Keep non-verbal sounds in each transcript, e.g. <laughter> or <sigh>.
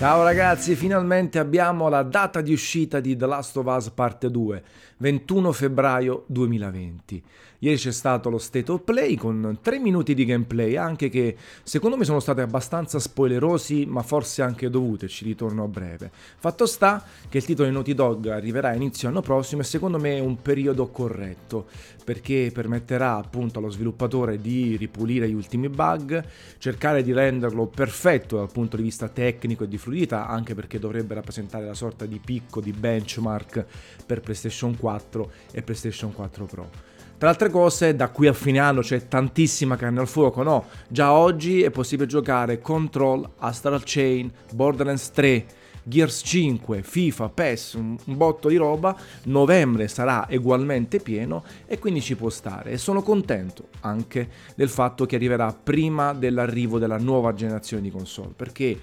Ciao ragazzi, finalmente abbiamo la data di uscita di The Last of Us Parte 2, 21 febbraio 2020. Ieri c'è stato lo State of Play con 3 minuti di gameplay, anche che secondo me sono stati abbastanza spoilerosi, ma forse anche dovute, ci ritorno a breve. Fatto sta che il titolo di Naughty Dog arriverà a inizio anno prossimo e secondo me è un periodo corretto, perché permetterà appunto allo sviluppatore di ripulire gli ultimi bug, cercare di renderlo perfetto dal punto di vista tecnico e di fluidità, anche perché dovrebbe rappresentare la sorta di picco, di benchmark per PlayStation 4 e PlayStation 4 Pro. Tra altre cose, da qui a fine anno c'è tantissima carne al fuoco, no? Già oggi è possibile giocare Control, Astral Chain, Borderlands 3, Gears 5, FIFA, PES, un, botto di roba, novembre sarà ugualmente pieno e quindi ci può stare. E sono contento anche del fatto che arriverà prima dell'arrivo della nuova generazione di console, perché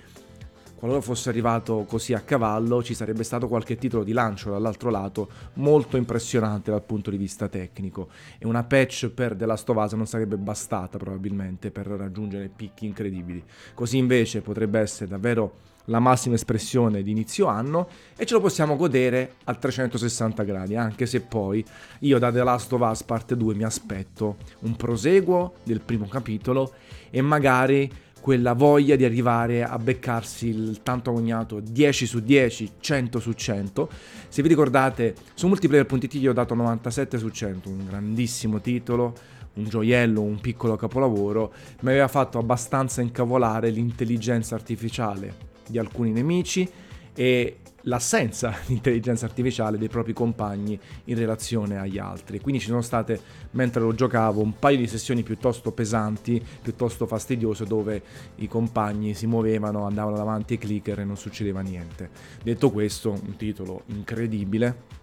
qualora fosse arrivato così a cavallo, ci sarebbe stato qualche titolo di lancio dall'altro lato molto impressionante dal punto di vista tecnico e una patch per The Last of Us non sarebbe bastata probabilmente per raggiungere picchi incredibili. Così invece potrebbe essere davvero la massima espressione di inizio anno e ce lo possiamo godere a 360 gradi, anche se poi io da The Last of Us parte 2 mi aspetto un proseguo del primo capitolo e magari quella voglia di arrivare a beccarsi il tanto agognato 10 su 10, 100 su 100. Se vi ricordate, su multiplayer.it gli ho dato 97 su 100, un grandissimo titolo, un gioiello, un piccolo capolavoro, mi aveva fatto abbastanza incavolare l'intelligenza artificiale di alcuni nemici e l'assenza di intelligenza artificiale dei propri compagni in relazione agli altri. Quindi ci sono state, mentre lo giocavo, un paio di sessioni piuttosto pesanti, piuttosto fastidiose, dove i compagni si muovevano, andavano davanti ai clicker e non succedeva niente. Detto questo, un titolo incredibile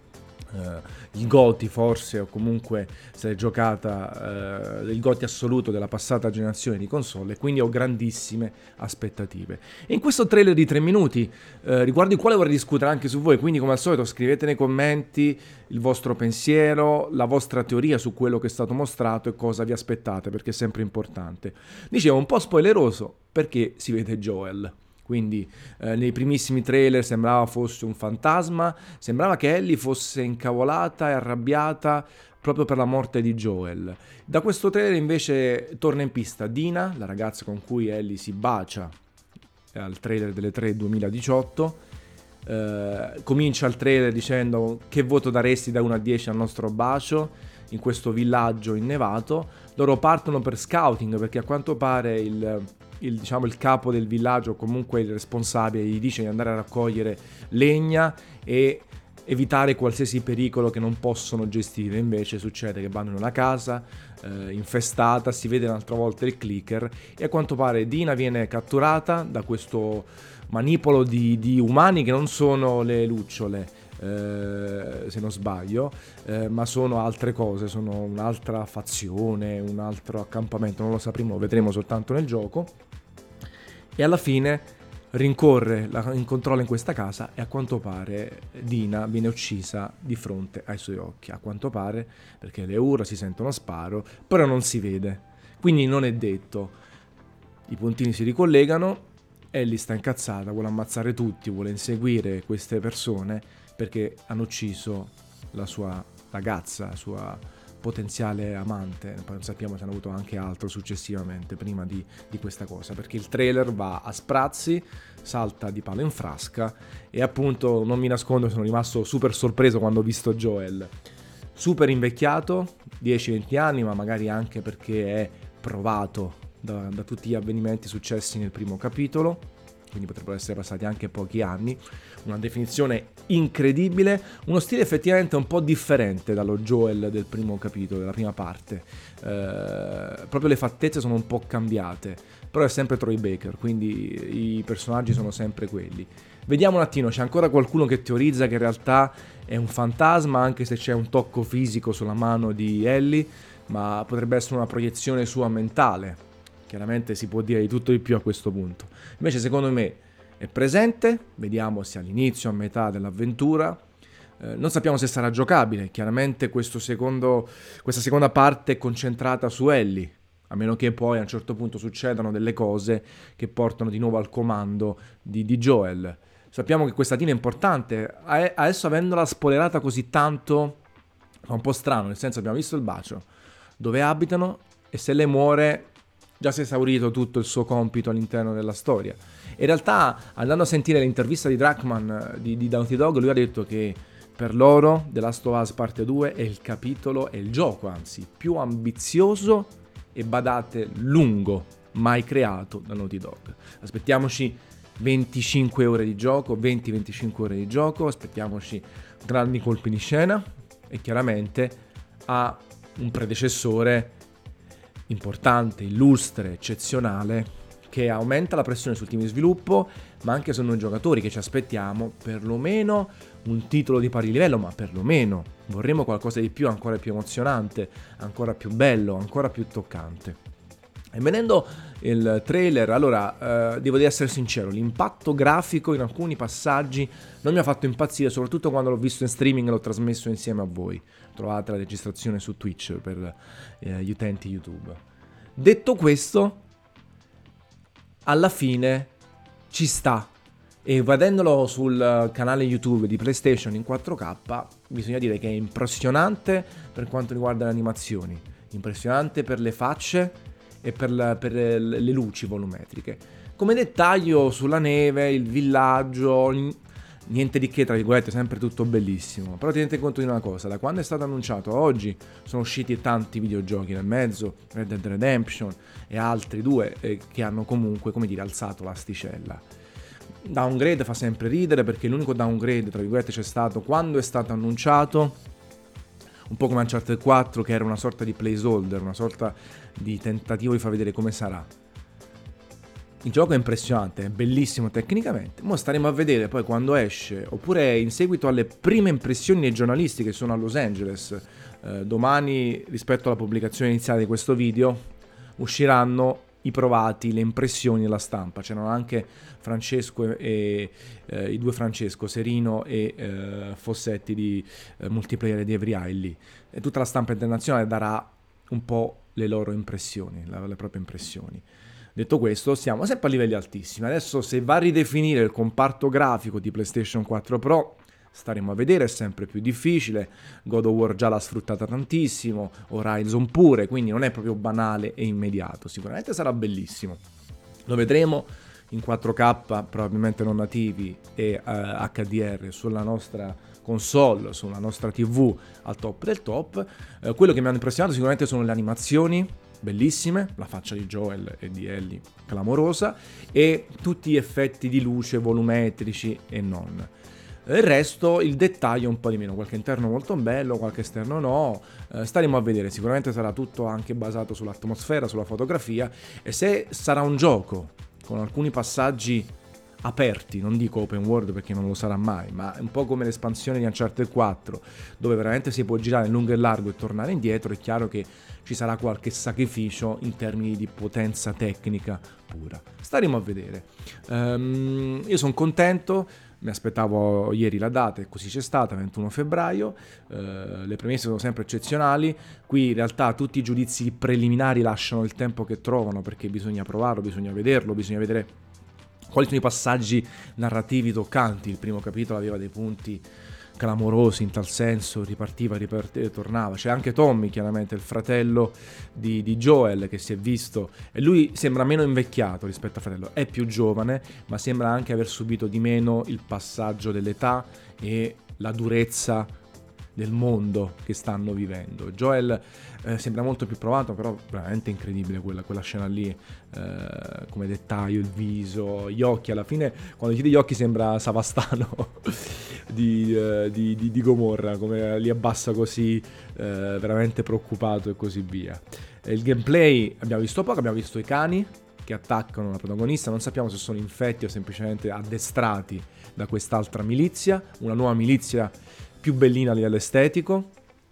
eh, il Goti forse o comunque se è giocata eh, il Goti assoluto della passata generazione di console quindi ho grandissime aspettative. E in questo trailer di 3 minuti eh, riguardo il quale vorrei discutere anche su voi quindi come al solito scrivete nei commenti il vostro pensiero la vostra teoria su quello che è stato mostrato e cosa vi aspettate perché è sempre importante. Dicevo un po' spoileroso perché si vede Joel quindi eh, nei primissimi trailer sembrava fosse un fantasma, sembrava che Ellie fosse incavolata e arrabbiata proprio per la morte di Joel. Da questo trailer invece torna in pista Dina, la ragazza con cui Ellie si bacia al trailer delle 3 2018. Eh, comincia il trailer dicendo che voto daresti da 1 a 10 al nostro bacio in questo villaggio innevato. Loro partono per scouting perché a quanto pare il il, diciamo, il capo del villaggio o comunque il responsabile gli dice di andare a raccogliere legna e evitare qualsiasi pericolo che non possono gestire. Invece succede che vanno in una casa eh, infestata, si vede un'altra volta il clicker e a quanto pare Dina viene catturata da questo manipolo di, di umani che non sono le lucciole. Eh, se non sbaglio, eh, ma sono altre cose, sono un'altra fazione, un altro accampamento, non lo sapremo, lo vedremo soltanto nel gioco e alla fine rincorre la, in controllo in questa casa e a quanto pare Dina viene uccisa di fronte ai suoi occhi. A quanto pare perché le urla si sentono sparo, però non si vede. Quindi non è detto. I puntini si ricollegano, Ellie sta incazzata, vuole ammazzare tutti, vuole inseguire queste persone perché hanno ucciso la sua ragazza, la sua potenziale amante, poi non sappiamo se hanno avuto anche altro successivamente prima di, di, questa cosa, perché il trailer va a sprazzi, salta di palo in frasca e appunto non mi nascondo sono rimasto super sorpreso quando ho visto Joel, super invecchiato, 10-20 anni, ma magari anche perché è provato da, da tutti gli avvenimenti successi nel primo capitolo quindi potrebbero essere passati anche pochi anni. Una definizione incredibile, uno stile effettivamente un po' differente dallo Joel del primo capitolo, della prima parte. Eh, proprio le fattezze sono un po' cambiate, però è sempre Troy Baker, quindi i personaggi sono sempre quelli. Vediamo un attimo, c'è ancora qualcuno che teorizza che in realtà è un fantasma, anche se c'è un tocco fisico sulla mano di Ellie, ma potrebbe essere una proiezione sua mentale chiaramente si può dire di tutto di più a questo punto. Invece secondo me è presente, vediamo se all'inizio a metà dell'avventura. Eh, non sappiamo se sarà giocabile, chiaramente secondo, questa seconda parte è concentrata su Ellie, a meno che poi a un certo punto succedano delle cose che portano di nuovo al comando di, di Joel. Sappiamo che questa tina è importante, adesso avendola spoilerata così tanto fa un po' strano, nel senso abbiamo visto il bacio, dove abitano e se lei muore già si è esaurito tutto il suo compito all'interno della storia. In realtà, andando a sentire l'intervista di Drachman di, di Naughty Dog, lui ha detto che per loro The Last of Us Parte 2 è il capitolo, è il gioco anzi, più ambizioso e badate lungo mai creato da Naughty Dog. Aspettiamoci 25 ore di gioco, 20-25 ore di gioco, aspettiamoci grandi colpi di scena e chiaramente ha un predecessore importante, illustre, eccezionale che aumenta la pressione sul team di sviluppo, ma anche su noi giocatori che ci aspettiamo perlomeno un titolo di pari livello, ma perlomeno vorremmo qualcosa di più, ancora più emozionante, ancora più bello, ancora più toccante. E venendo il trailer, allora, eh, devo essere sincero, l'impatto grafico in alcuni passaggi non mi ha fatto impazzire, soprattutto quando l'ho visto in streaming e l'ho trasmesso insieme a voi. Trovate la registrazione su Twitch per eh, gli utenti YouTube. Detto questo, alla fine ci sta. E vedendolo sul canale YouTube di PlayStation in 4K, bisogna dire che è impressionante per quanto riguarda le animazioni, impressionante per le facce e per, la, per le luci volumetriche. Come dettaglio sulla neve, il villaggio, niente di che, tra virgolette, sempre tutto bellissimo. Però tenete conto di una cosa, da quando è stato annunciato oggi sono usciti tanti videogiochi nel mezzo, Red Dead Redemption e altri due eh, che hanno comunque, come dire, alzato l'asticella. Downgrade fa sempre ridere perché l'unico downgrade, tra virgolette, c'è stato quando è stato annunciato un po' come Uncharted 4 che era una sorta di placeholder, una sorta di tentativo di far vedere come sarà. Il gioco è impressionante, è bellissimo tecnicamente, ma staremo a vedere poi quando esce, oppure in seguito alle prime impressioni dei giornalisti che sono a Los Angeles. Eh, domani, rispetto alla pubblicazione iniziale di questo video, usciranno i provati, le impressioni della stampa. C'erano anche Francesco e eh, i due Francesco, Serino e eh, Fossetti di eh, multiplayer di Every Eye lì. E tutta la stampa internazionale darà un po' le loro impressioni, la, le proprie impressioni. Detto questo, siamo sempre a livelli altissimi. Adesso se va a ridefinire il comparto grafico di PlayStation 4 Pro, staremo a vedere, è sempre più difficile. God of War già l'ha sfruttata tantissimo, Horizon pure, quindi non è proprio banale e immediato. Sicuramente sarà bellissimo. Lo vedremo in 4K, probabilmente non nativi, e uh, eh, HDR sulla nostra console, sulla nostra TV al top del top. Uh, quello che mi hanno impressionato sicuramente sono le animazioni, bellissime, la faccia di Joel e di Ellie clamorosa, e tutti gli effetti di luce volumetrici e non. Il resto, il dettaglio un po' di meno, qualche interno molto bello, qualche esterno no, eh, staremo a vedere, sicuramente sarà tutto anche basato sull'atmosfera, sulla fotografia e se sarà un gioco con alcuni passaggi aperti, non dico open world perché non lo sarà mai, ma un po' come l'espansione di Uncharted 4, dove veramente si può girare in lungo e largo e tornare indietro, è chiaro che ci sarà qualche sacrificio in termini di potenza tecnica pura. Staremo a vedere. Um, io sono contento, mi aspettavo ieri la data e così c'è stata, 21 febbraio, eh, le premesse sono sempre eccezionali, qui in realtà tutti i giudizi preliminari lasciano il tempo che trovano perché bisogna provarlo, bisogna vederlo, bisogna vedere quali sono i passaggi narrativi toccanti, il primo capitolo aveva dei punti clamorosi in tal senso, ripartiva, ripartiva, tornava. C'è anche Tommy, chiaramente il fratello di, di, Joel che si è visto e lui sembra meno invecchiato rispetto al fratello, è più giovane, ma sembra anche aver subito di meno il passaggio dell'età e la durezza del mondo che stanno vivendo. Joel eh, sembra molto più provato, però veramente incredibile quella, quella scena lì, eh, come dettaglio, il viso, gli occhi, alla fine quando chiude gli occhi sembra Savastano <laughs> di, eh, di, di, di, Gomorra, come li abbassa così, eh, veramente preoccupato e così via. Il gameplay abbiamo visto poco, abbiamo visto i cani che attaccano la protagonista, non sappiamo se sono infetti o semplicemente addestrati da quest'altra milizia, una nuova milizia più bellina a livello estetico,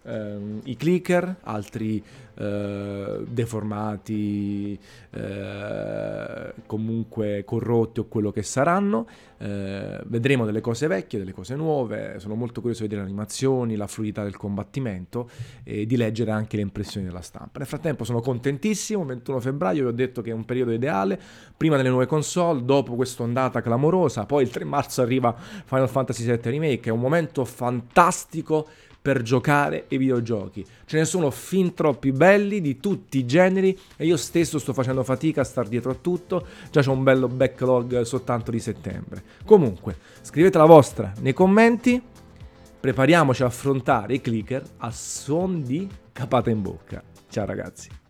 ehm, i clicker, altri eh, deformati, eh, comunque corrotti o quello che saranno. Eh, vedremo delle cose vecchie, delle cose nuove, sono molto curioso di vedere le animazioni, la fluidità del combattimento e di leggere anche le impressioni della stampa. Nel frattempo sono contentissimo, 21 febbraio vi ho detto che è un periodo ideale, prima delle nuove console, dopo questa ondata clamorosa, poi il 3 marzo arriva Final Fantasy VII Remake, è un momento fantastico per giocare ai videogiochi. Ce ne sono fin troppi belli di tutti i generi e io stesso sto facendo fatica a star dietro a tutto, già c'è un bello backlog soltanto di settembre. Comunque, scrivete la vostra nei commenti, prepariamoci a affrontare i clicker a suon di capata in bocca. Ciao ragazzi.